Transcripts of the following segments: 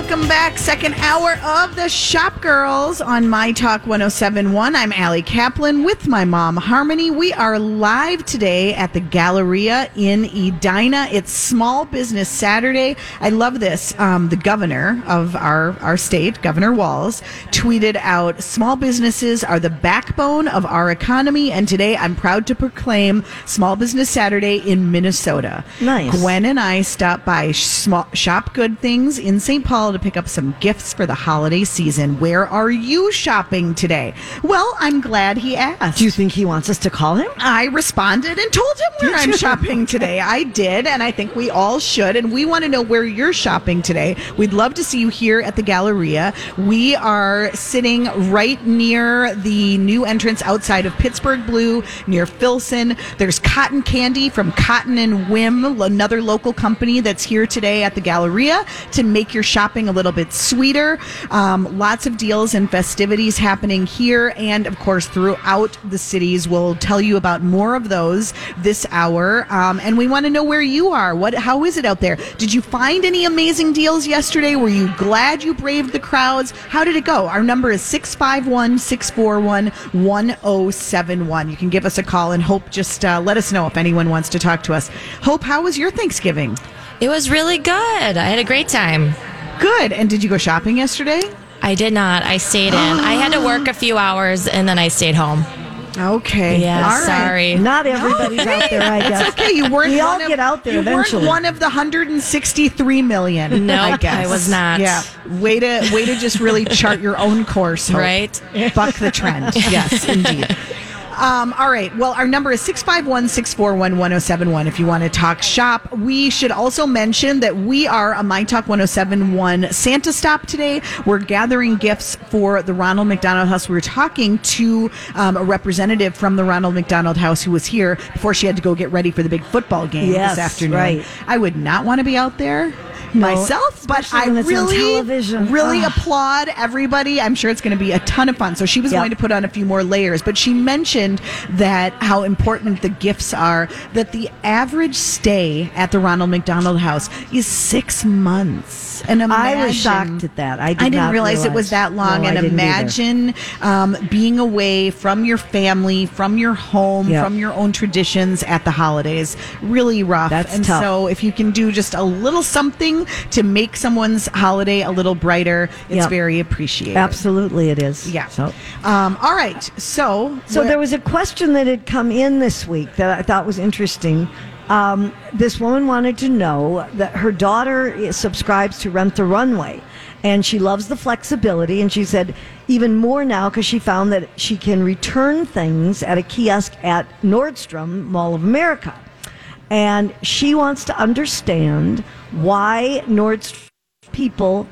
welcome back. Second hour of the Shop Girls on My Talk 1071. I'm Ali Kaplan with my mom, Harmony. We are live today at the Galleria in Edina. It's Small Business Saturday. I love this. Um, the governor of our, our state, Governor Walz, tweeted out Small businesses are the backbone of our economy. And today I'm proud to proclaim Small Business Saturday in Minnesota. Nice. Gwen and I stopped by small, Shop Good Things in St. Paul to pick up some gifts for the holiday season. Where are you shopping today? Well, I'm glad he asked. Do you think he wants us to call him? I responded and told him where I'm shopping today. I did, and I think we all should. And we want to know where you're shopping today. We'd love to see you here at the Galleria. We are sitting right near the new entrance outside of Pittsburgh Blue, near Filson. There's cotton candy from Cotton and Whim, another local company that's here today at the Galleria to make your shopping a little bit sweeter. Um, lots of deals and festivities happening here, and of course throughout the cities. We'll tell you about more of those this hour. Um, and we want to know where you are. What? How is it out there? Did you find any amazing deals yesterday? Were you glad you braved the crowds? How did it go? Our number is 651 641 1071. You can give us a call and Hope just uh, let us know if anyone wants to talk to us. Hope, how was your Thanksgiving? It was really good. I had a great time. Good. And did you go shopping yesterday? I did not. I stayed in. I had to work a few hours and then I stayed home. Okay. Yeah, All right. sorry. Not everybody's out there, I guess. It's okay. You weren't. We all of- get out there you eventually. weren't one of the 163 million. No, I guess I was not. Yeah. Way to way to just really chart your own course, Hope. Right. Buck the trend. Yes, indeed. Um, all right. Well, our number is 651 641 1071 if you want to talk shop. We should also mention that we are a My Talk 1071 Santa stop today. We're gathering gifts for the Ronald McDonald House. We were talking to um, a representative from the Ronald McDonald House who was here before she had to go get ready for the big football game Yes, this afternoon. right. I would not want to be out there. No, myself, but I really, really Ugh. applaud everybody. I'm sure it's going to be a ton of fun. So she was Yep. going to put on a few more layers, but she mentioned that how important the gifts are. That the average stay at the Ronald McDonald House is six months. And imagine, I was shocked at that. I did didn't not realize, it was that long. No, and imagine um, being away from your family, from your home, Yep. from your own traditions at the holidays. Really rough. That's and tough. so if you can do just a little something to make someone's holiday a little brighter, it's Yep. very appreciated. Absolutely, it is. Yeah. So, Um, all right. So, so there was a question that had come in this week that I thought was interesting. Um, this woman wanted to know that her daughter subscribes to Rent the Runway, and she loves the flexibility. And she said even more now because she found that she can return things at a kiosk at Nordstrom Mall of America. And she wants to understand why Nordstrom people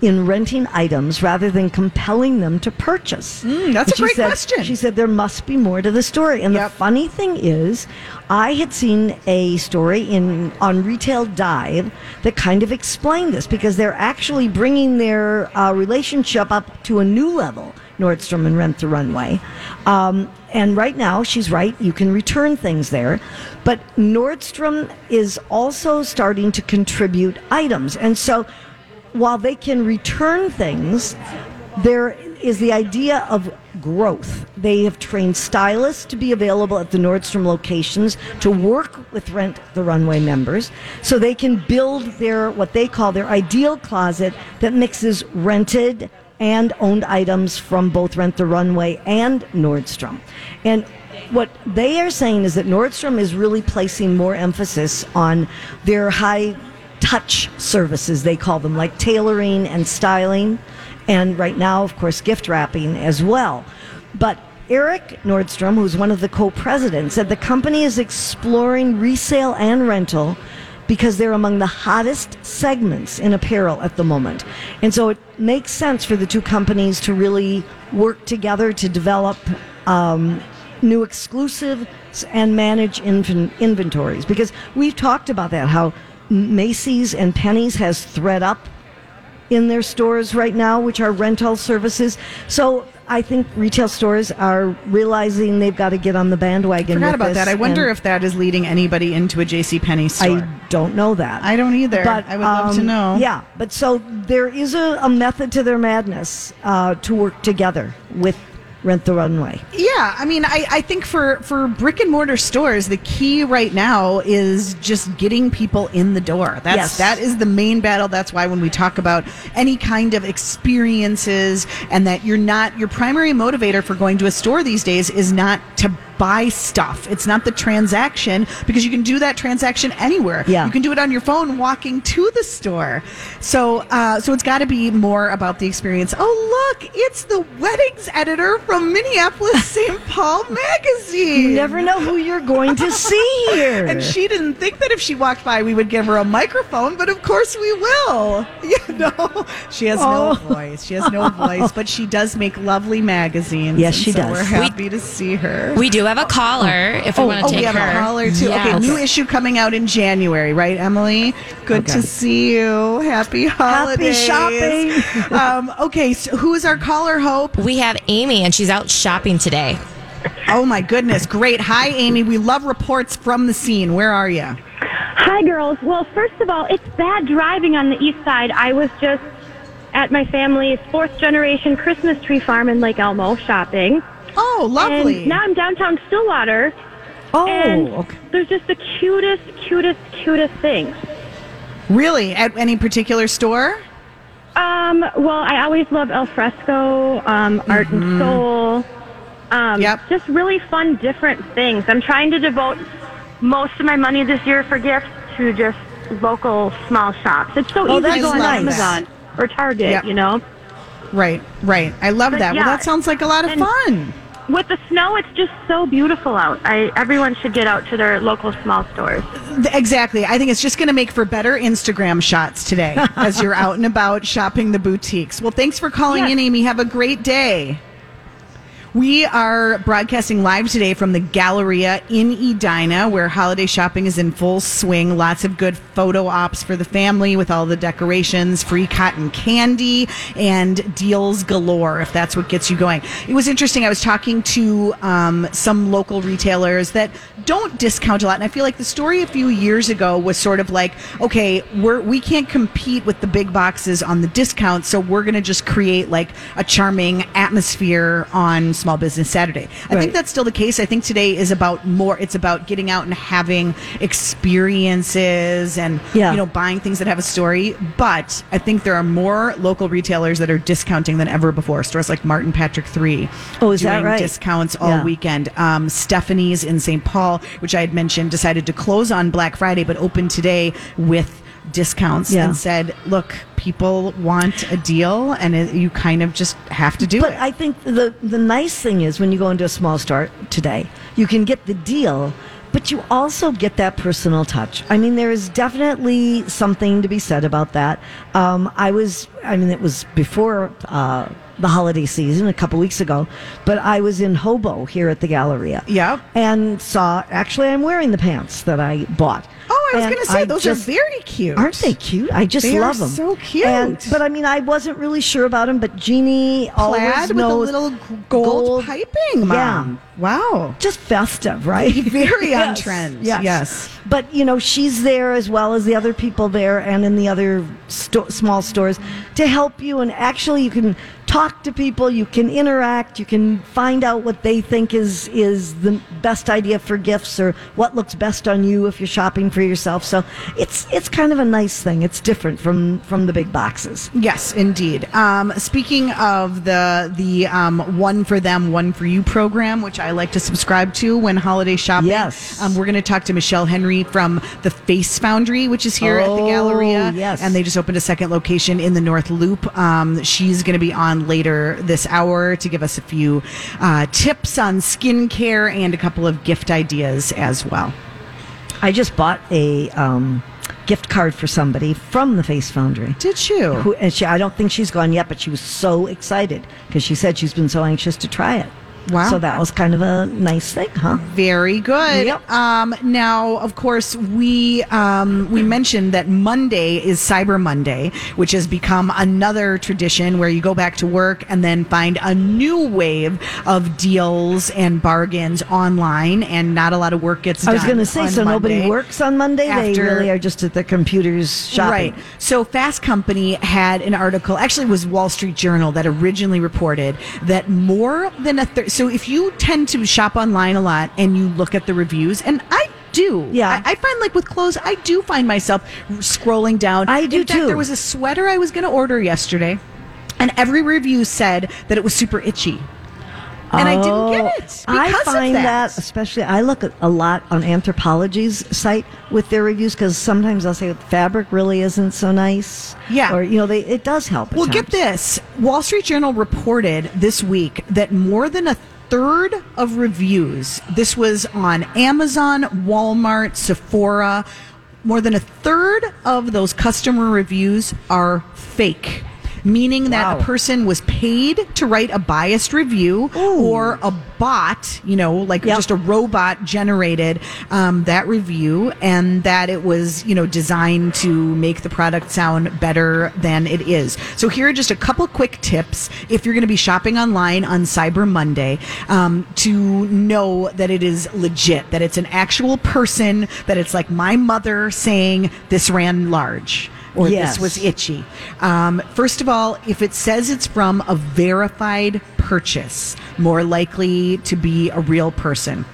in renting items rather than compelling them to purchase. Mm, that's And a great said- question. She said there must be more to the story. And Yep. the funny thing is, I had seen a story in on Retail Dive that kind of explained this because they're actually bringing their uh, relationship up to a new level. Nordstrom and Rent the Runway. Um, and right now, she's right, you can return things there. But Nordstrom is also starting to contribute items. And so while they can return things, there is the idea of growth. They have trained stylists to be available at the Nordstrom locations to work with Rent the Runway members so they can build their what they call their ideal closet that mixes rented and owned items from both Rent the Runway and Nordstrom. And what they are saying is that Nordstrom is really placing more emphasis on their high touch services, they call them, like tailoring and styling. And right now, of course, gift wrapping as well. But Eric Nordstrom, who's one of the co presidents, said the company is exploring resale and rental because they're among the hottest segments in apparel at the moment. And so it makes sense for the two companies to really work together to develop um, new exclusives and manage inven- inventories. Because we've talked about that, how Macy's and Penney's has thredUP in their stores right now, which are rental services. So I think retail stores are realizing they've got to get on the bandwagon. Forgot about that. I wonder if that is leading anybody into a J.C. Penney store. I don't know that. I don't either. But I would love to um, know. Yeah, but so there is a, a method to their madness uh, to work together with Rent the Runway. Yeah, I mean, I, I think for, for brick and mortar stores, the key right now is just getting people in the door. That's Yes. that is the main battle. That's why when we talk about any kind of experiences and that you're not your primary motivator for going to a store these days is not to buy stuff. It's not the transaction because you can do that transaction anywhere. Yeah. You can do it on your phone walking to the store. So uh, so it's got to be more about the experience. Oh look, it's the weddings editor from Minneapolis St. Paul magazine. You never know who you're going to see here. And she didn't think that if she walked by, we would give her a microphone, but of course we will. You know, she has Oh. no voice. She has no voice, but she does make lovely magazines. Yes, she so does. We're We- happy to see her. We do have a caller if we want to oh, take we have her. a caller too. Okay, new issue coming out in January, right, Emily? Good Okay. to see you. Happy holidays. Happy shopping. um, okay, so who is our caller? Hope. We have Amy, and she's out shopping today. Oh my goodness, great. Hi, Amy. We love reports from the scene. Where are you? Hi, girls. Well, first of all, it's bad driving on the east side. I was just at my family's fourth generation Christmas tree farm in Lake Elmo shopping. Oh, lovely. And now I'm downtown Stillwater. oh, and okay. there's just the cutest, cutest, cutest things. really? At any particular store? Um, well, I always love al fresco, um, art and soul. Um, Yep. Just really fun, different things. I'm trying to devote most of my money this year for gifts to just local small shops. It's so Oh, easy to go on. Amazon or Target, Yep. you know. Right, right. I love But that. well, yeah, that sounds like a lot of fun. With the snow, it's just so beautiful out. I everyone should get out to their local small stores. Exactly. I think it's just going to make for better Instagram shots today as you're out and about shopping the boutiques. Well, thanks for calling Yes. in, Amy. Have a great day. We are broadcasting live today from the Galleria in Edina, where holiday shopping is in full swing. Lots of good photo ops for the family with all the decorations, free cotton candy, and deals galore, if that's what gets you going. It was interesting. I was talking to um, some local retailers that don't discount a lot. And I feel like the story a few years ago was sort of like, okay, we're, we can't compete with the big boxes on the discount, so we're going to just create like a charming atmosphere on Small Business Saturday. I Right. think that's still the case. I think today is about more, it's about getting out and having experiences and, Yeah. you know, buying things that have a story. But I think there are more local retailers that are discounting than ever before. Stores like Martin Patrick 3 Oh, is that right? discounts all Yeah. weekend. Um, Stephanie's in St. Paul, which I had mentioned, decided to close on Black Friday, but opened today with discounts Yeah. and said, look, people want a deal and it, you kind of just have to do But it. But I think the the nice thing is when you go into a small store today, you can get the deal, but you also get that personal touch. I mean, there is definitely something to be said about that. Um, I was, I mean, it was before uh, the holiday season a couple weeks ago, but I was in Hobo here at the Galleria. Yep. And saw, actually, I'm wearing the pants that I bought. I was going to say, I those just- are very cute. Aren't they cute? I just They love them. so cute. And, but I mean, I wasn't really sure about them. But Jeannie always Plaid with a knows little gold, piping, mom. Wow. just festive, right? Very on Yes, trend. Yes. Yes. But you know, she's there as well as the other people there, and in the other sto- small stores to help you. And actually, you can talk to people, you can interact, you can find out what they think is is the best idea for gifts or what looks best on you if you're shopping for yourself. So it's it's kind of a nice thing. It's different from from the big boxes. Yes, indeed. Um, speaking of the the um, one for them, one for you program, which I like to subscribe to when holiday shopping. Yes. um, we're going to talk to Michele Henry from the Face Foundry, which is here at the Oh, Galleria. yes. and they just opened a second location in the North Loop. Um, she's going to be on later this hour to give us a few uh, tips on skincare and a couple of gift ideas as well. I just bought a um, gift card for somebody from the Face Foundry. Did you? Who, and she, I don't think she's gone yet, but she was so excited because she said she's been so anxious to try it. Wow. So that was kind of a nice thing, huh? Very good. Yep. Um, now, of course, we um, we mentioned that Monday is Cyber Monday, which has become another tradition where you go back to work and then find a new wave of deals and bargains online, and not a lot of work gets done. I was going to say, so nobody works on Monday. they really are just at the computers shopping. Right. So Fast Company had an article, actually it was Wall Street Journal that originally reported that more than a third. So if you tend to shop online a lot and you look at the reviews, and I do. Yeah. I, I find like with clothes, I do find myself scrolling down. I do In fact, too. There was a sweater I was going to order yesterday, and every review said that it was super itchy. And I didn't oh, get it. Oh, I find that. especially, I look at a lot on Anthropologie's site with their reviews because sometimes I'll say the fabric really isn't so nice. Yeah. Or, you know, they it does help. Well, get this. Wall Street Journal reported this week that more than a third of reviews, this was on Amazon, Walmart, Sephora, more than a third of those customer reviews are fake. Meaning that Wow. a person was paid to write a biased review or a bot, you know, like Yep. just a robot generated um, that review and that it was, you know, designed to make the product sound better than it is. So here are just a couple quick tips if you're going to be shopping online on Cyber Monday um, to know that it is legit, that it's an actual person, that it's like my mother saying this ran large or Yes. this was itchy. Um, first of all, if it says it's from a verified purchase, more likely to be a real person.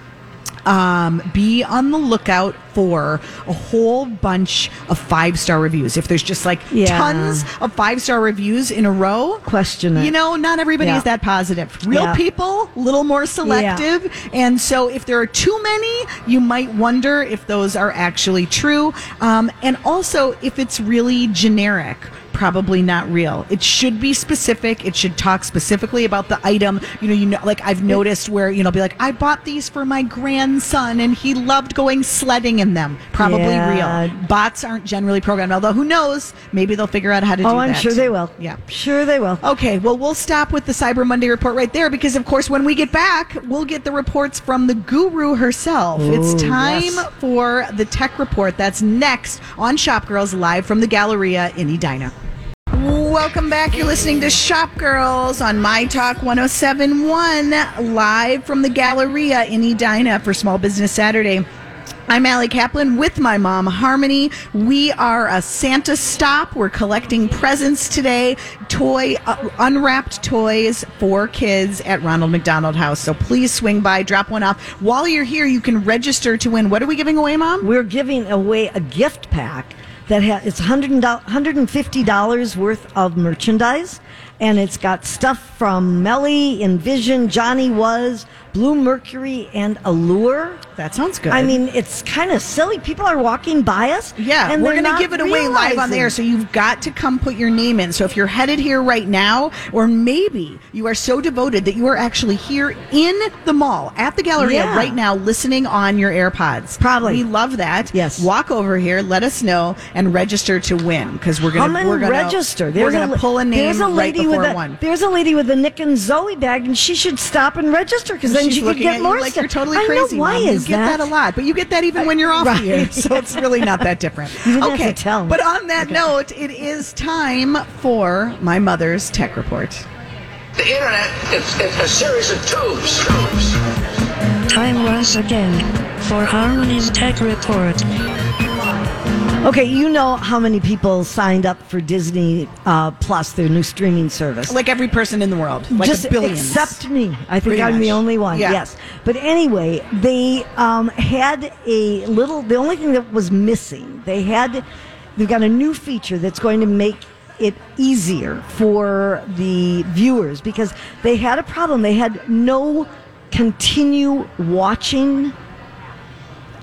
Um, be on the lookout for a whole bunch of five star reviews. If there's just like Yeah. tons of five star reviews in a row, Question it. You know, not everybody Yeah. is that positive. Real Yeah. people, a little more selective. And so if there are too many, you might wonder if those are actually true. Um, and also if it's really generic. Probably not real. It should be specific. It should talk specifically about the item. You know, you know, like I've noticed where you know, be like, I bought these for my grandson, and he loved going sledding in them. Probably Yeah. real. Bots aren't generally programmed. Although who knows? Maybe they'll figure out how to oh, do Oh, that. I'm sure they will. Yeah. Sure they will. Okay, well, we'll stop with the Cyber Monday report right there because, of course, when we get back, we'll get the reports from the guru herself. it's time yes. for the tech report. That's next on Shop Girls live from the Galleria in Edina. Welcome back. You're listening to Shop Girls on My Talk 1071, live from the Galleria in Edina for Small Business Saturday. I'm Ali Kaplan with my mom, Harmony. We are a Santa stop. We're collecting presents today, toy, uh, unwrapped toys for kids at Ronald McDonald House. So please swing by, drop one off. While you're here, you can register to win. What are we giving away, Mom? We're giving away a gift pack that ha- it's $100, $150 worth of merchandise. And it's got stuff from Melly, Envision, Johnny Was, Blue Mercury, and Allure. That sounds good. I mean, it's kind of silly. People are walking by us. Yeah, and we're going to give it away live on the air, so you've got to come put your name in. So if you're headed here right now, or maybe you are so devoted that you are actually here in the mall at the Galleria Yeah. right now, listening on your AirPods. Probably. we love that. Yes. walk over here, let us know, and register to win because we're going to we're gonna, register. we're going to pull a name There's a lady right before with a one. there's a lady with a Nick and Zoe bag, and she should stop and register because then She's she could looking get at you more like stuff. you're totally I crazy. know why Mom. is you get that? a lot, but you get that even when you're off Right. here, so it's really not that different. You didn't have okay, to tell me. but on that note, it is time for my mother's tech report. The internet is, is a series of tubes. tubes. Time once again for Harmony's Tech Report. Okay, you know how many people signed up for Disney uh, Plus, their new streaming service. Like every person in the world, like Just a billion. except me. I think Pretty I'm much. the only one. Yeah. Yes. But anyway, they um, had a little. The only thing that was missing, they had. They've got a new feature that's going to make it easier for the viewers because they had a problem. They had no continue watching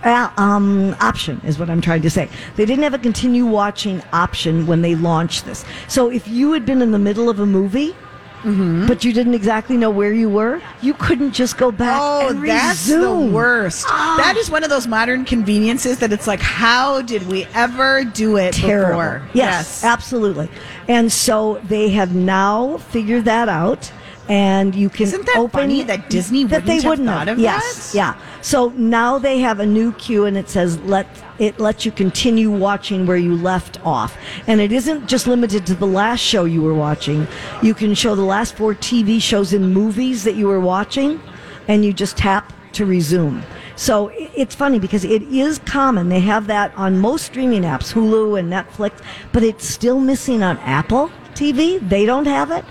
um, option is what I'm trying to say. They didn't have a continue watching option when they launched this. So if you had been in the middle of a movie, Mm-hmm. but you didn't exactly know where you were, you couldn't just go back Oh, that's the worst. Ah. That is one of those modern conveniences that it's like, how did we ever do it Terrible. before? Yes, absolutely. And so they have now figured that out. and you can Isn't that open funny that Disney that they wouldn't have wouldn't thought of yes, that? yeah. So now they have a new queue, and it says let it lets you continue watching where you left off, and it isn't just limited to the last show you were watching. You can show the last four TV shows and movies that you were watching, and you just tap to resume. So it's funny because it is common. They have that on most streaming apps, Hulu and Netflix, but it's still missing on Apple TV. They don't have it.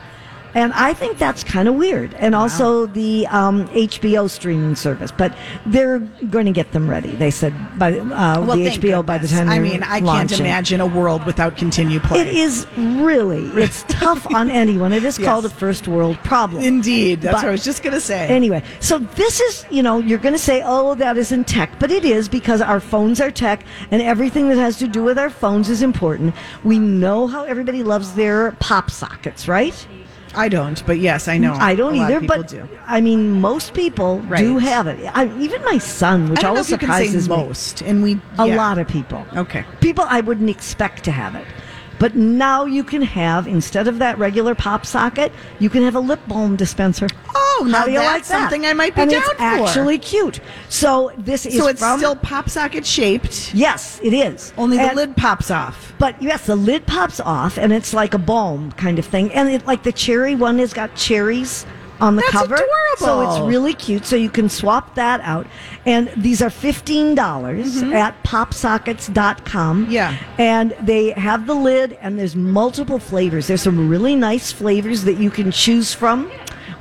And I think that's kind of weird. And also the um, HBO streaming service. But they're going to get them ready. They said by uh, Well, the HBO by the time I mean, I can't imagine a world without continue play. It is really it's tough on anyone. It is Yes. called a first world problem. Indeed. That's But- what I was just going to say. Anyway, so this is, you know, you're going to say, oh, that isn't tech, but it is because our phones are tech and everything that has to do with our phones is important. We know how everybody loves their pop sockets, right? I don't, but yes, I know. I don't either, but do. I mean, most people do have it. I, even my son, which I don't know always if you can surprises say me. most, and we A lot of people. Okay. People I wouldn't expect to have it. But now you can have, instead of that regular pop socket, you can have a lip balm dispenser. Oh, now How do you that's like that? something I might be and down it's for. actually cute. So this is So it's from, still pop socket shaped. yes, it is. Only the And- lid pops off. But yes, the lid pops off, and it's like a balm kind of thing. And it, like the cherry one has got cherries on the That's cover, so it's really cute. So you can swap that out. And these are fifteen dollars at popsockets.com. Mm-hmm. Yeah. and they have the lid, and there's multiple flavors. There's some really nice flavors that you can choose from.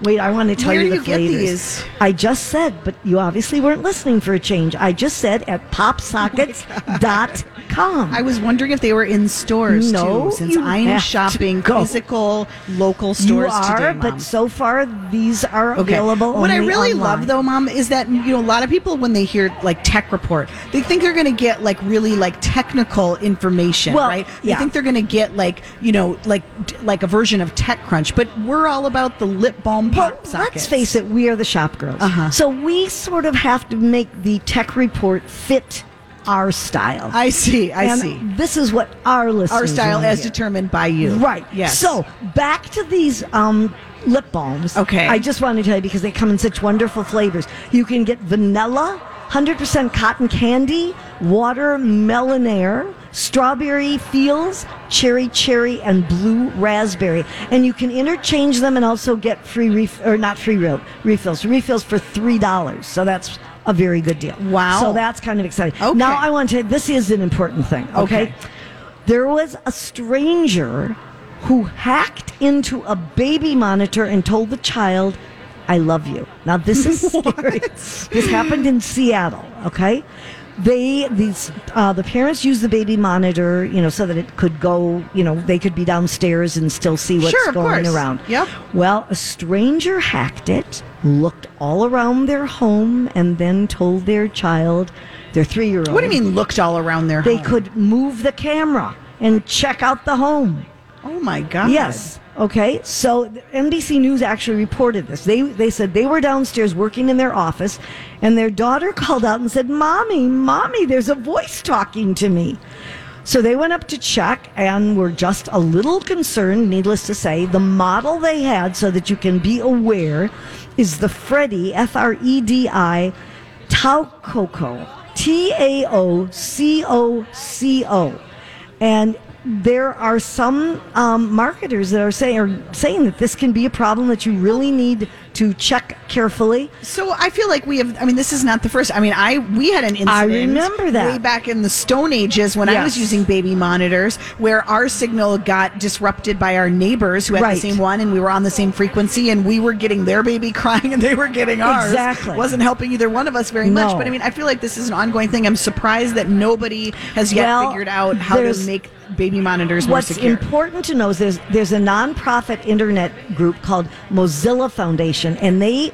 Wait, I want to tell Where you do the you get these? I just said, but you obviously weren't listening for a change. I just said at popsockets.com. I was wondering if they were in stores No, too, since I'm shopping physical local you stores are, today. Mom. but so far these are Okay. available. What I really online. love though, Mom, is that you know a lot of people when they hear like tech report, they think they're going to get like really like technical information, Well, right? They yeah. think they're going to get like you know like like a version of TechCrunch, but we're all about the lip balm Well, sockets. let's face it, we are the shop girls. Uh-huh. So we sort of have to make the tech report fit our style. I see. I and see. This is what our listeners Our style, as hear. determined by you. Right. Yes. So back to these um, lip balms. Okay. I just want to tell you because they come in such wonderful flavors. You can get vanilla, 100% cotton candy, watermelon air, strawberry feels, cherry cherry, and blue raspberry. And you can interchange them and also get free ref- or not free real refills. Refills for three dollars. So that's a very good deal. Wow. So that's kind of exciting. Okay. Now I want to. This is an important thing. okay. Okay. There was a stranger who hacked into a baby monitor and told the child, I love you. Now, this is scary. this happened in Seattle, okay? They, these, uh, the parents used the baby monitor, you know, so that it could go, you know, they could be downstairs and still see what's Sure, of going course. around. Yep. Well, a stranger hacked it, looked all around their home, and then told their child, their three year old. What do you mean looked all around their They home? could move the camera and check out the home. Oh my god. Yes. Okay. So NBC News actually reported this. They they said they were downstairs working in their office, and their daughter called out and said, "Mommy, mommy, there's a voice talking to me." So they went up to check and were just a little concerned, needless to say. The model they had, so that you can be aware, is the Fredi, F R E D I, Taococo, T A O C O C O. And there are some um, marketers that are saying are saying that this can be a problem that you really need to check carefully. So I feel like we have. I mean, this is not the first. I mean, I we had an incident. I remember that. way back in the Stone Ages when I was using baby monitors, where our signal got disrupted by our neighbors who had Right. the same one, and we were on the same frequency, and we were getting their baby crying, and they were getting ours. Exactly. wasn't helping either one of us very much. But I mean, I feel like this is an ongoing thing. I'm surprised that nobody has yet Well, figured out how to make baby monitors more What's secure. important to know is there's there's a nonprofit internet group called Mozilla Foundation, and they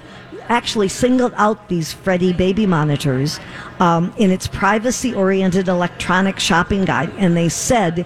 actually singled out these Fredi baby monitors um, in its privacy-oriented electronic shopping guide, and they said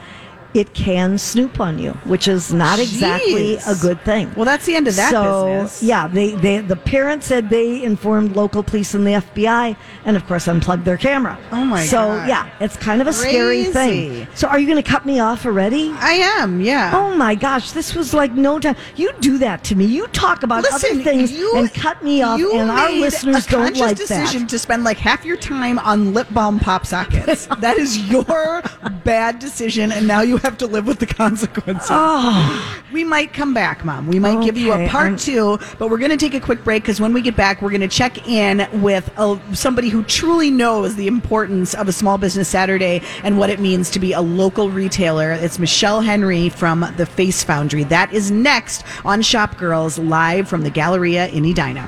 it can snoop on you, which is not exactly a good thing. Well, that's the end of that so, business. Yeah, they, they the parents said they informed local police and the FBI, and of course unplugged their camera. Oh, my so, God. yeah, it's kind of a scary thing. So are you going to cut me off already? I am, yeah. Oh my gosh, this was like no time. You do that to me. You talk about Listen, other things you, and cut me off, and our listeners a don't like decision that. to spend like half your time on lip balm pop sockets. that is your bad decision, and now you have to live with the consequences. Ah, we might come back, Mom. We might give you a Oh. Part I'm- two, but we're going to take a quick break because when we get back, we're going to check in with a, somebody who truly knows the importance of a small business Saturday and what it means to be a local retailer. It's Michele Henry from the Face Foundry. That is next on Shop Girls live from the Galleria in Edina.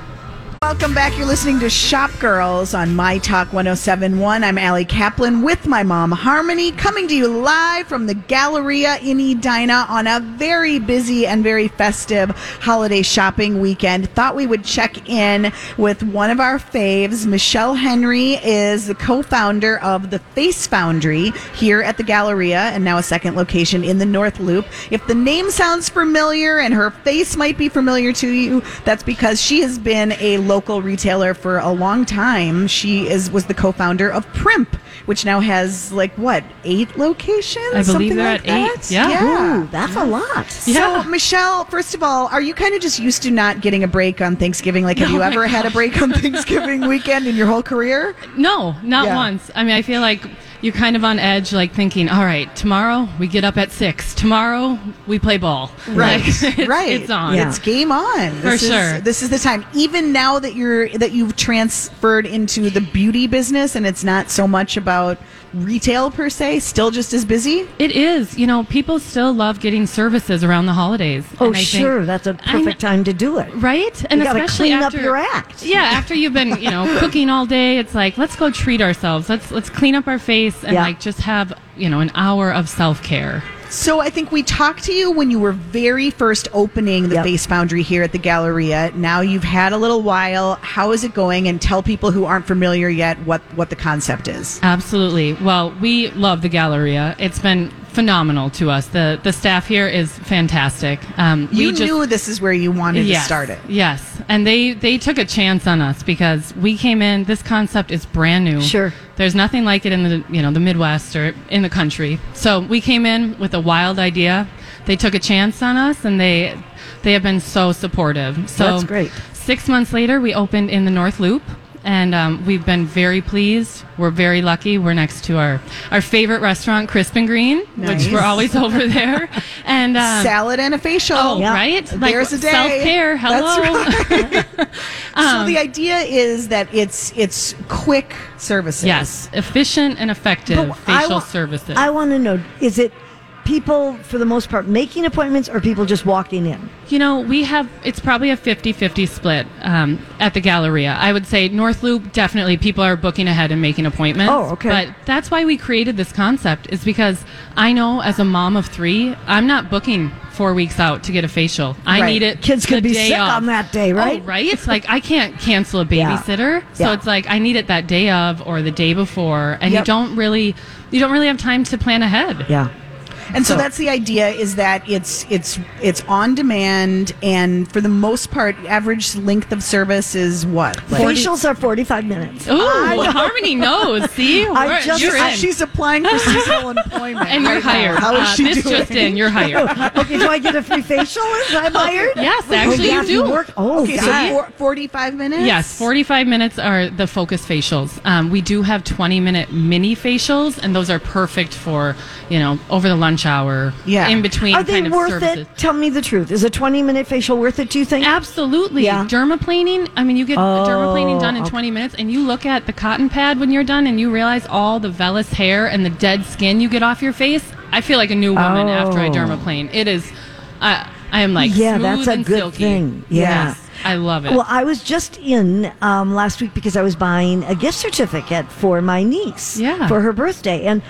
Welcome back. You're listening to Shop Girls on My Talk 1071. I'm Ali Kaplan with my mom, Harmony, coming to you live from the Galleria in Edina on a very busy and very festive holiday shopping weekend. Thought we would check in with one of our faves. Michele Henry is the co founder of the Face Foundry here at the Galleria and now a second location in the North Loop. If the name sounds familiar and her face might be familiar to you, that's because she has been a local retailer for a long time. She is was the co-founder of Primp, which now has like what eight locations? I believe Something they're like at eight. that? Yeah. Ooh, that's a lot. Yeah. So, Michele, first of all, are you kind of just used to not getting a break on Thanksgiving? Like, have No, you my ever had a break on Thanksgiving weekend in your whole career? No, not Yeah. once. I mean, I feel like you're kind of on edge, like thinking, all right, tomorrow we get up at six. Tomorrow we play ball. Like, it's, right. It's on. Yeah. It's game on. For is- sure. This is the time. Even now that you're that you've transferred into the beauty business and it's not so much about retail per se, still just as busy. It is. You know, people still love getting services around the holidays. Oh, And I think- sure, that's a perfect kn- time to do it. Right? And You especially clean up after your act. Yeah, after you've been, you know, cooking all day, it's like let's go treat ourselves. Let's let's clean up our face and Yeah. like just have, you know, an hour of self-care. So I think we talked to you when you were very first opening the Yep. Face Foundry here at the Galleria. Now you've had a little while. How is it going? And tell people who aren't familiar yet what what the concept is. Absolutely. Well, we love the Galleria. It's been phenomenal to us. The the staff here is fantastic. Um, You we just, knew this is where you wanted yes, to start it. Yes, and they they took a chance on us because we came in. This concept is brand new. Sure. There's nothing like it in the you know the Midwest or in the country. So we came in with a wild idea. They took a chance on us, and they they have been so supportive. So That's great. Six months later, we opened in the North Loop. And um, we've been very pleased. We're very lucky. We're next to our, our favorite restaurant, Crisp and Green, Nice. which we're always over there. And um, Salad and a facial. Oh, Yeah. right? There's a day. Self-care. Hello. That's right. Um, so the idea is that it's it's quick services. yes, efficient and effective But facial wa- services. I want to know: is it people for the most part making appointments, or people just walking in? you know, we have, it's probably a 50-50 split um, at the Galleria. I would say North Loop, definitely people are booking ahead and making appointments. Oh, okay. But that's why we created this concept is because I know as a mom of three, I'm not booking four weeks out to get a facial. I Right. need it Kids could be sick on that day, right? Oh, right? It's like I can't cancel a Yeah. babysitter. So Yeah. it's like I need it that day of or the day before. And Yep. you don't really you don't really have time to plan ahead. Yeah. And so, So- that's the idea is that it's it's it's on demand and for the most part average length of service is what? Like- Facials are forty-five minutes. Ooh, Harmony knows. See, I just- you're she's, in. she's applying for seasonal employment. and you're right hired. How is Uh, she this doing? just in, you're hired. okay, do I get a free facial if I'm hired? Yes, Oh, actually yeah, you do. work- Oh, Okay, so God. four, 45 minutes? Yes, 45 minutes are the focus facials. Um, we do have 20 minute mini facials, and those are perfect for, you know, over the lunch hour, Yeah. in between Are they kind of worth services. it? Tell me the truth. Is a 20 minute facial worth it, do you think? Absolutely. Yeah. Dermaplaning, I mean, you get Oh, dermaplaning done in okay. 20 minutes, and you look at the cotton pad when you're done, and you realize all the vellus hair and the dead skin you get off your face. I feel like a new woman after I Oh. dermaplane. It is, I, I am like, Yeah, smooth that's a and good silky. thing. Yeah. Yes, I love it. Well, I was just in um, last week because I was buying a gift certificate for my niece Yeah. for her birthday. And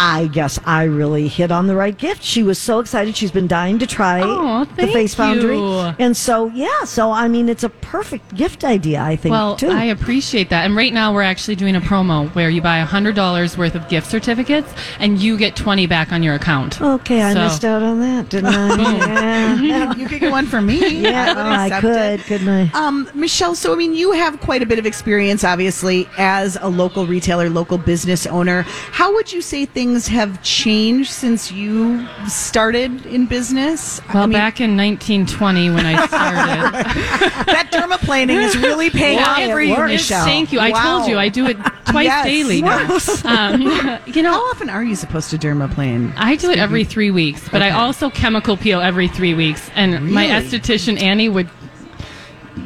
I guess I really hit on the right gift. She was so excited. She's been dying to try Oh, the thank Face Foundry. you. And so, yeah, so I mean, it's a perfect gift idea, I think, Well, too. I appreciate that. And right now, we're actually doing a promo where you buy $100 worth of gift certificates and you get 20 back on your account. okay, I missed out on that, didn't I? yeah, you could get one for me. yeah would oh, I could, it. couldn't I? Um, Michele, so I mean, you have quite a bit of experience, obviously, as a local retailer, local business owner. How would you say things have changed since you started in business? Well, I mean, back in 1920 when I started. that dermaplaning is really paying off for you. Michele. Thank you. I Wow. told you I do it twice Yes. daily. Um, you know, How often are you supposed to dermaplane? I do it every three weeks, but I also chemical peel every three weeks. And my esthetician Annie would.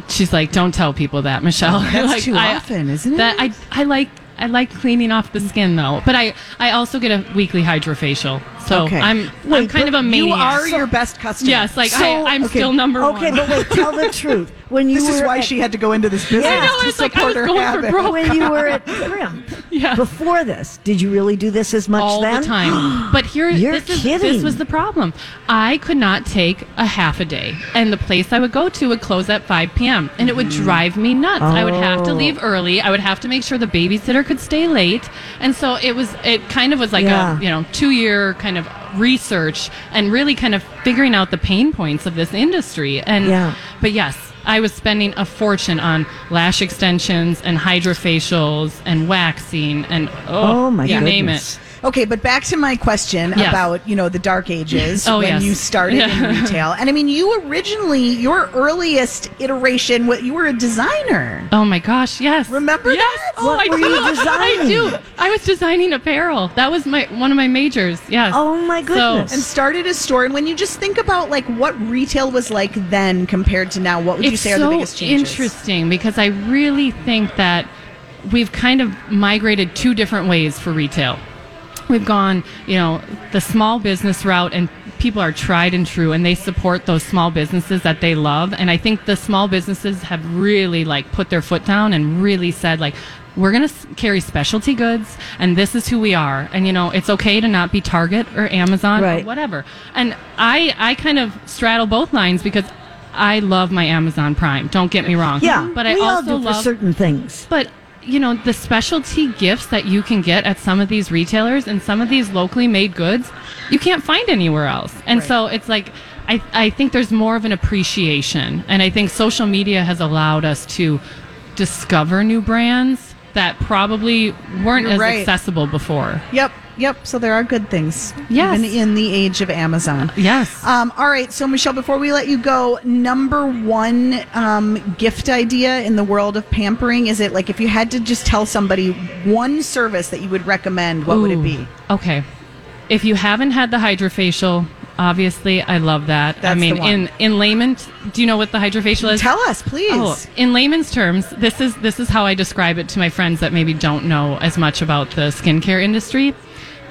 She's like, "Don't tell people that, Michele." That's like, too I- often, isn't it? That I I like I like cleaning off the skin though, but I I also get a weekly hydrofacial, so Okay. I'm I'm kind of but a you maniac. are your best customer. yes, like So- I, I'm okay, still number Okay, one. Okay, but wait, tell the truth. When you This is why at- she had to go into this business Yeah. I know, to it's like I was her going for habit. broke. when you were at Primp. Yeah. Before this, did you really do this as much all then? the time. But here, You're this, is, kidding. this was the problem. I could not take a half a day, and the place I would go to would close at 5 p.m. and it would mm-hmm. drive me nuts. I would have to Oh. leave early. I would have to make sure the babysitter could stay late, and so it was. It kind of was like Yeah. a you know two year kind of research and really kind of figuring out the pain points of this industry. And Yeah. but yes. I was spending a fortune on lash extensions and hydrofacials and waxing and oh, Oh, my you name it. Okay, but back to my question Yes. about you know the dark ages Oh, when yes. you started Yeah. in retail, and I mean you originally your earliest iteration, what you were a designer. Oh my gosh, yes. Remember yes. that? Oh, What I were do. you designing? I do. I was designing apparel. That was my one of my majors. Yes. Oh my goodness. And started a store, and when you just think about like what retail was like then compared to now, what would you say are the biggest changes? interesting because I really think that we've kind of migrated two different ways for retail. We've gone, you know, the small business route and people are tried and true and they support those small businesses that they love and I think the small businesses have really like put their foot down and really said like we're going to carry specialty goods and this is who we are and you know it's okay to not be Target or Amazon Right. or whatever. And I I kind of straddle both lines because I love my Amazon Prime. Don't get me wrong. yeah, but I we all also do for love certain things. but you know the specialty gifts that you can get at some of these retailers and some of these locally made goods you can't find anywhere else. And so it's like I, I think there's more of an appreciation. And i think social media has allowed us to discover new brands that probably weren't You're as right. accessible before. Yep, yep. So there are good things, Yes. even in the age of Amazon. yes Um, all right, so Michele, before we let you go, number one um, gift idea in the world of pampering is it like if you had to just tell somebody one service that you would recommend, what would it be? Okay. If you haven't had the hydrofacial, obviously I love that. I mean, the in in layman, do you know what the hydrofacial is? Tell us, please. Oh, in layman's terms, this is this is how I describe it to my friends that maybe don't know as much about the skincare industry.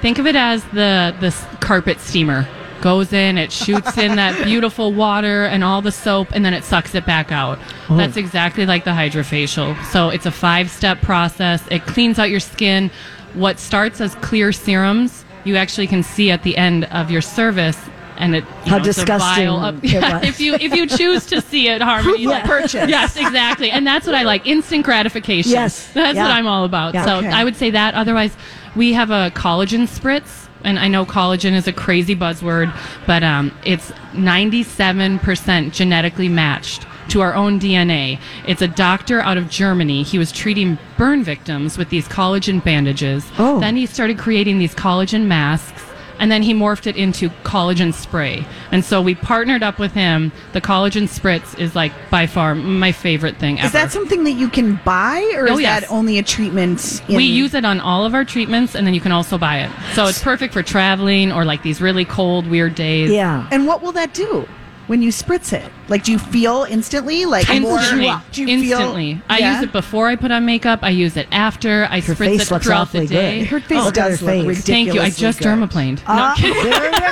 Think of it as the this carpet steamer goes in, it shoots in that beautiful water and all the soap, and then it sucks it back out. Oh. That's exactly like the hydrofacial. So it's a five step process. It cleans out your skin. What starts as clear serums, you actually can see at the end of your service. And it you How know, it's disgusting vial of- it yeah, was. if you if you choose to see it, Harmony, Proof of purchase. Yes, exactly. And that's what I like instant gratification. Yes. That's Yeah. what I'm all about. Yeah. So Okay. I would say that. Otherwise, we have a collagen spritz. And I know collagen is a crazy buzzword, but um, it's 97% genetically matched to our own DNA. It's a doctor out of Germany. He was treating burn victims with these collagen bandages. Oh. Then he started creating these collagen masks and then he morphed it into collagen spray. And so we partnered up with him. The collagen spritz is like by far my favorite thing ever. Is that something that you can buy, or Oh, is yes. that only a treatment? In- we use it on all of our treatments and then you can also buy it. So it's perfect for traveling or like these really cold, weird days. Yeah. And what will that do when you spritz it? Like, do you feel instantly? Like Instantly. more? Do you Instantly. Feel, I Yeah? use it before I put on makeup. I use it after. I Her spritz face it looks throughout the awfully day. good. Her face Look at does her look face. ridiculous. Thank you. I just dermaplaned. No, Ah, kidding. there you go.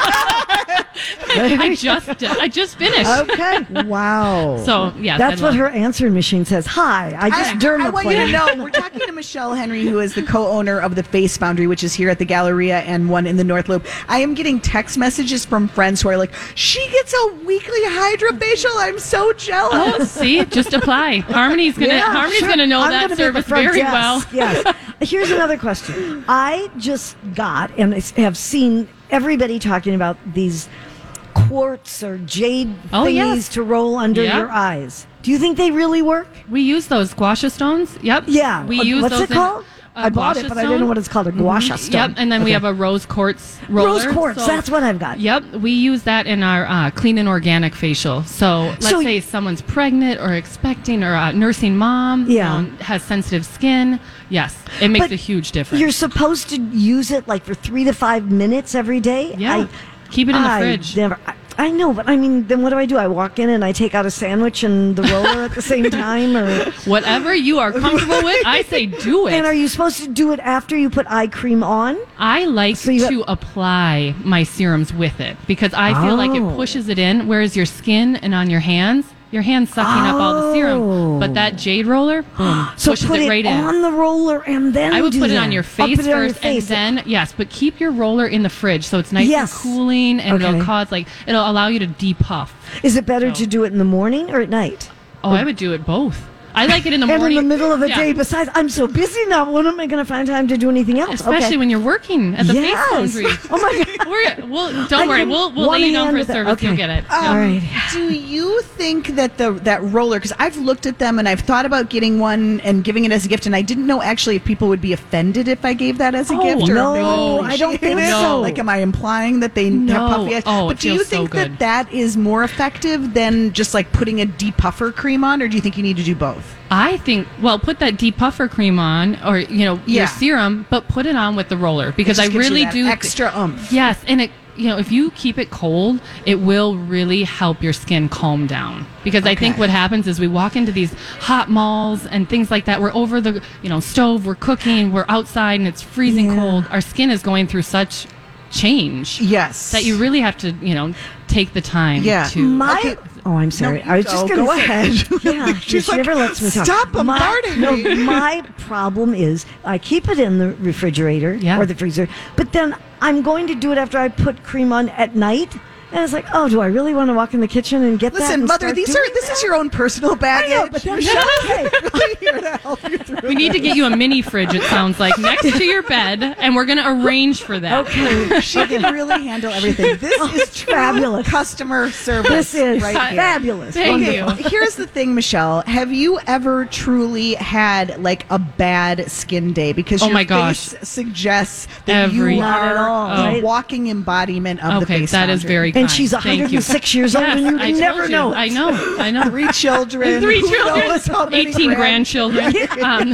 I just I just finished. Okay. Wow. So yeah, That's I what her answering machine says. Hi, I just I, derma I want you to know we're talking to Michele Henry, who is the co-owner of the Face Foundry, which is here at the Galleria and one in the North Loop. I am getting text messages from friends who are like, "She gets a weekly hydrofacial. I'm so jealous." Oh, see, just apply. Harmony's gonna Yeah, Harmony's sure. gonna know I'm that gonna be at the service very desk. well. yes. Here's another question. I just got and I have seen everybody talking about these quartz or jade Oh, thingies yes. to roll under Yeah. your eyes. Do you think they really work? We use those guasha stones. Yep. Yeah. We Uh, use What's those it called? I bought it, but I didn't know what it's called. A guasha Mhm. stone. Yep. And then we have a rose quartz roller. rose quartz. So- that's what I've got. Yep, we use that in our uh, clean and organic facial. So let's So- say someone's pregnant or expecting or a nursing mom, Yeah. know, has sensitive skin. Yes, it makes But a huge difference. You're supposed to use it like for three to five minutes every day. Yeah. Keep it in the I fridge. Never. I, I know, but I mean, then what do I do? I walk in and I take out a sandwich and the roller at the same time, or Whatever you are comfortable with, I say do it. and are you supposed to do it after you put eye cream on? I like So to apply my serums with it because I feel like Oh. it pushes it in, whereas your skin and on your hands, your hands sucking up all the Oh. serum. But that oh. jade roller, boom, So pushes put it it, right in. on the roller and then I would put it on your face on your first, face. and then yes, but keep your roller in the fridge so it's nice Yes. and cooling, and Okay. it'll cause like it'll allow you to depuff. Is it better No. to do it in the morning or at night? Oh, I would do it both. I like it in the and morning, in the middle of the Yeah. day. Besides, I'm so busy now. When am I going to find time to do anything else? especially okay. when you're working at the Yes. Face Foundry. Oh my god. We're, we'll, don't worry, we'll we'll one lay you down for with it. service. You'll get it. All right. Do you think that the that roller? Because I've looked at them and I've thought about getting one and giving it as a gift, and I didn't know actually if people would be offended if I gave that as a Oh, gift. Or no, if I don't think it. so. Like, am I implying that they No. have puffy eyes? Oh, but it do you feels so think good. that that is more effective than just like putting a depuffer cream on, or do you think you need to do both? I think well, put that depuffer cream on, or you know Yeah. your serum, but put it on with the roller because It I just gives you really that do extra oomph. Yes, and it you know if you keep it cold, it will really help your skin calm down. Because I think Okay. what happens is we walk into these hot malls and things like that. We're over the you know stove, we're cooking, we're outside, and it's freezing Yeah. cold. Our skin is going through such change Yes, that you really have to you know take the time Yeah. to. My Okay. Oh, I'm sorry. No, I was go- just going to go say, ahead. Yeah, She's she like, never lets me talk. "Stop bombarding my, me." No, my problem is I keep it in the refrigerator Yeah. or the freezer, but then I'm going to do it after I put cream on at night. And I was like, oh, do I really want to walk in the kitchen and get that? Listen, mother, these are this that? is your own personal baggage. I know, but that's okay. really here to help you through. we need to get you a mini fridge. It sounds like next to your bed, and we're going to arrange for that. Okay. She can really handle everything. This oh, is fabulous. customer service. This is right here. fabulous. Thank Wonderful. you. Here's the thing, Michele. Have you ever truly had like a bad skin day? Because Oh your my gosh. face suggests that Every- you Not are at all, a right? walking embodiment of the face. Okay, face. that is boundary. Very And she's 106 years old, and you I never you. know. I know. I know. three children, Three children, knows how many 18 grandchildren. um,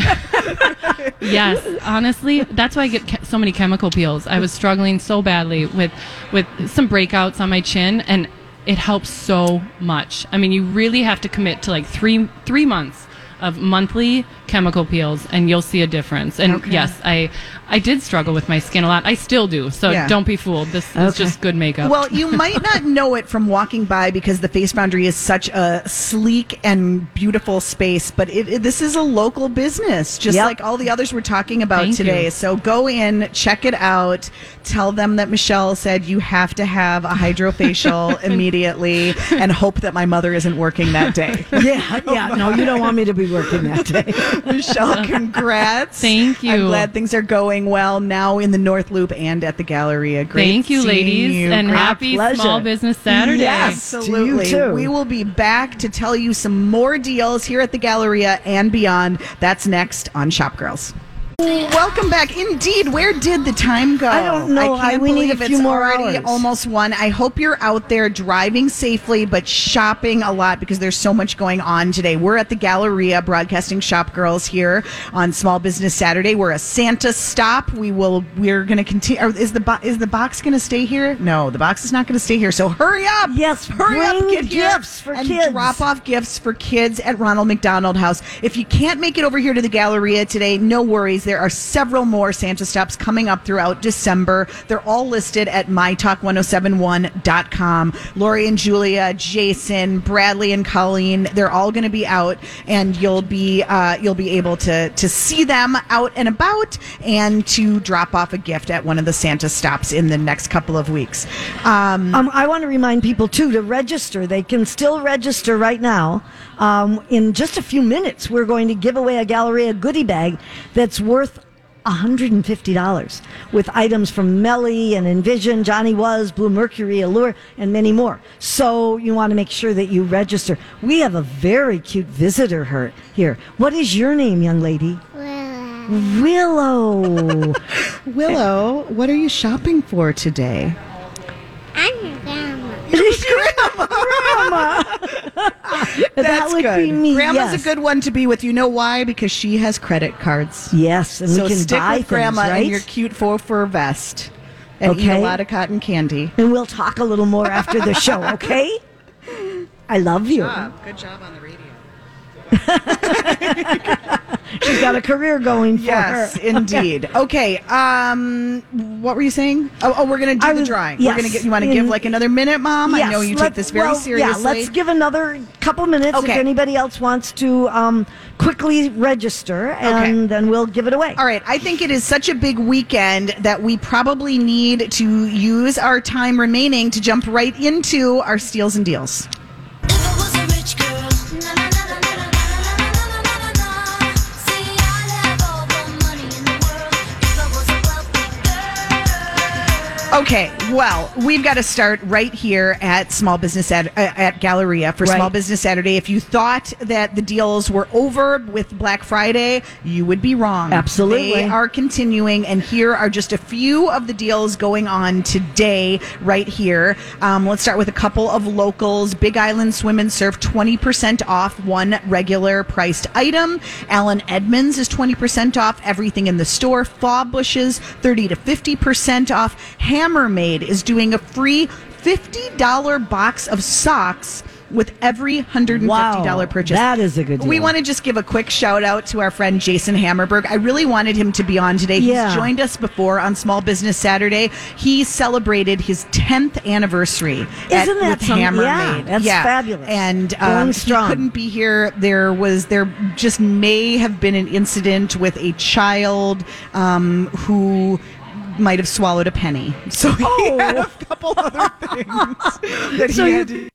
yes, honestly, that's why I get so many chemical peels. I was struggling so badly with with some breakouts on my chin, and it helps so much. I mean, you really have to commit to like three three months of monthly chemical peels, and you'll see a difference. And Okay. yes, I I did struggle with my skin a lot. I still do. So Yeah. don't be fooled. This is just good makeup. Well, you might not know it from walking by because the Face Foundry is such a sleek and beautiful space, but it, it- this is a local business, just Yep. like all the others we're talking about Thank today. you. So go in, check it out, tell them that Michele said you have to have a hydrofacial immediately, and hope that my mother isn't working that day. Yeah, yeah. No, you don't want me to be working that day. Michele, congrats. Thank you. I'm glad things are going well now in the North Loop and at the Galleria. Great Thank you, ladies, you. and Great happy pleasure. Small Business Saturday. Yes, To you absolutely. too. We will be back to tell you some more deals here at the Galleria and beyond. That's next on Shop Girls. Welcome back. Indeed, where did the time go? I don't know. I can't I- we need a believe few it's more already hours. almost one. I hope you're out there driving safely, but shopping a lot because there's so much going on today. We're at the Galleria broadcasting Shop Girls here on Small Business Saturday. We're a Santa stop. We will. We're going to continue. Is the bo- is the box going to stay here? No, the box is not going to stay here. So hurry up. Yes, hurry up. Get gifts for kids. and kids. drop off gifts for kids at Ronald McDonald House. If you can't make it over here to the Galleria today, no worries. There are several more Santa stops coming up throughout December. They're all listed at mytalk1071.com. Lori and Julia, Jason, Bradley and Colleen, they're all going to be out and you'll be uh, you'll be able to to see them out and about and to drop off a gift at one of the Santa stops in the next couple of weeks. Um, Um, I want to remind people too to register. They can still register right now. Um, in just a few minutes, we're going to give away a Galleria goodie bag that's worth $150 with items from Melly and Envision, Johnny Was, Blue Mercury, Allure, and many more. So you want to make sure that you register. We have a very cute visitor her- here. What is your name, young lady? Willow. Willow, what are you shopping for today? I'm grandma. Grandma. That That's would good. be me. Grandma's yes. a good one to be with. You know why? Because she has credit cards. Yes, and so we can stick buy with Grandma things, right? in your cute faux fur vest and eat a lot of cotton candy. and we'll talk a little more after the show, okay? I love you. Good job on the radio. She's got a career going for Yes, her. indeed. Okay. Um, what were you saying? Oh, oh we're gonna do I the was- drawing. yes, We're gonna get. You want to give like another minute, Mom? I know you let- take this very well, seriously. Yeah, let's give another couple minutes Okay. if anybody else wants to um, quickly register, and then we'll give it away. All right. I think it is such a big weekend that we probably need to use our time remaining to jump right into our steals and deals. Okay, well, we've got to start right here at Small Business at, uh, at Galleria for Small Business Saturday. If you thought that the deals were over with Black Friday, you would be wrong. Absolutely. They are continuing, and here are just a few of the deals going on today, right here. Um, let's start with a couple of locals. Big Island Swim and Surf, 20% off one regular priced item. Allen Edmonds is 20% off everything in the store. Fawbush's, 30 to 50% off. Hammermade is doing a free $50 box of socks with every $150 Wow, purchase. that is a good deal. We want to just give a quick shout out to our friend Jason Hammerberg. I really wanted him to be on today. Yeah. He's joined us before on Small Business Saturday. He celebrated his 10th anniversary Isn't that with some- Hammermade. yeah, that's fabulous. And um, he couldn't be here. There was there just may have been an incident with a child um, who might have swallowed a penny. So he Oh. had a couple other things that So he had to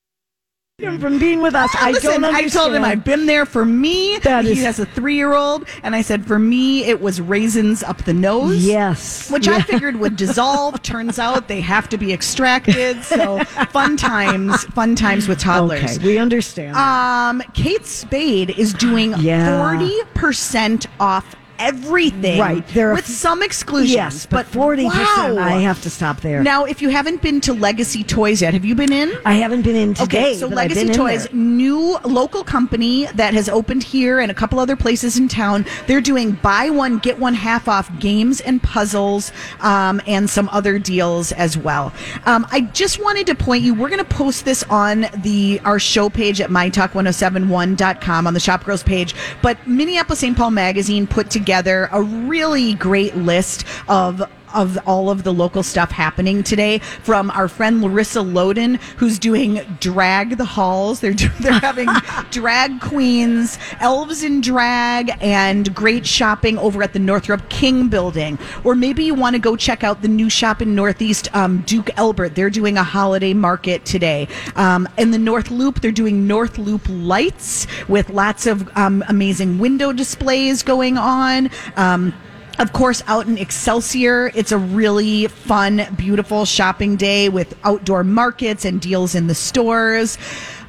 from being with us. I Listen, don't I understand. told him I've been there for me. That he is- has a three-year-old, and I said for me it was raisins up the nose. Yes. Which I figured would dissolve. Turns out they have to be extracted. So fun times, fun times with toddlers. Okay, we understand. Um, Kate Spade is doing Yeah. forty percent off everything, Right, there are with f- some exclusions. yes, but forty percent. wow. I have to stop there. Now, if you haven't been to Legacy Toys yet, have you been in? I haven't been in today. Okay, so Legacy Toys, new local company that has opened here and a couple other places in town. They're doing buy one get one half off games and puzzles, um, and some other deals as well. Um, I just wanted to point you. We're going to post this on the our show page at mytalk1071.com on the Shop Girls page. But Minneapolis St. Paul Magazine put together a really great list of of all of the local stuff happening today from our friend Larissa Loden, who's doing drag the halls. They're do- they're having drag queens, elves in drag, and great shopping over at the Northrup King building. Or maybe you want to go check out the new shop in Northeast um, Duke Elbert. They're doing a holiday market today. Um, in the North Loop, they're doing North Loop lights with lots of um, amazing window displays going on. Um, of course, out in Excelsior, it's a really fun, beautiful shopping day with outdoor markets and deals in the stores.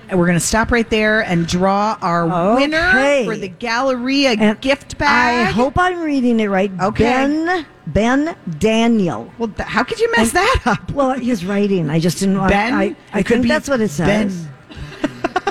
And we're going to stop right there and draw our winner for the Galleria And gift bag. I hope I'm reading it right. Okay. Ben Ben Daniel. Well, th- how could you mess that up? Well, his writing. I just didn't want. Ben? I, I could think be that's what it says. Ben.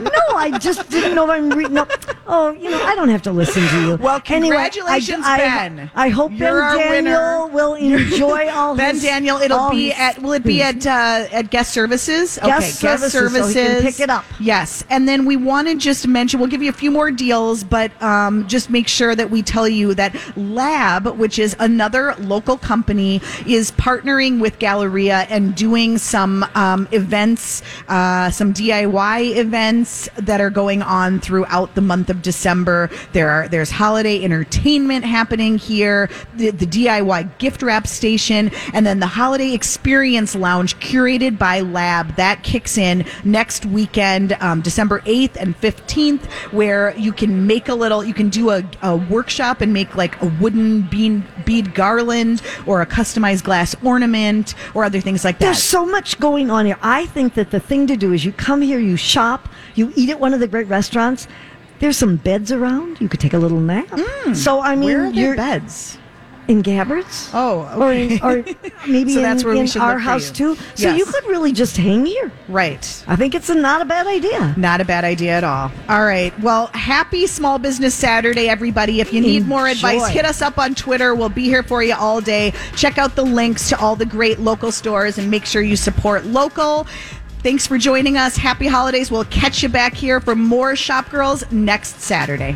No, I just didn't know I'm reading. No, Oh, you know, I don't have to listen to you. Well, Anyway, I- congratulations, I, Ben. I, hope You're Ben Daniel winner. will enjoy all Ben his- Daniel, it'll be his- at. Will it be at uh, at guest services? Guest services, so he can pick it up. Yes, and then we want to just mention. We'll give you a few more deals, but um, just make sure that we tell you that Lab, which is another local company, is partnering with Galleria and doing some um, events, uh, some DIY events that are going on throughout the month of December. There are there's holiday entertainment happening here, the, the DIY gift wrap station, and then the holiday experience lounge curated by Lab that kicks in next weekend, um, December 8th and 15th, where you can make a little, you can do a, a workshop and make like a wooden bean, bead garland or a customized glass ornament or other things like that. There's so much going on here. I think that the thing to do is you come here, you shop, you eat at one of the great restaurants. There's some beds around. You could take a little nap. so I mean, Mm. Where are you're beds? in Gabberts. Oh, Or, in, or maybe So in, in our house too. So Yes. you could really just hang here. right. I think it's a, not a bad idea. Not a bad idea at all. All right. Well, happy Small Business Saturday, everybody. If you need more advice, hit us up on Twitter. We'll be here for you all day. Check out the links to all the great local stores and make sure you support local. Thanks for joining us. Happy holidays. We'll catch you back here for more Shop Girls next Saturday.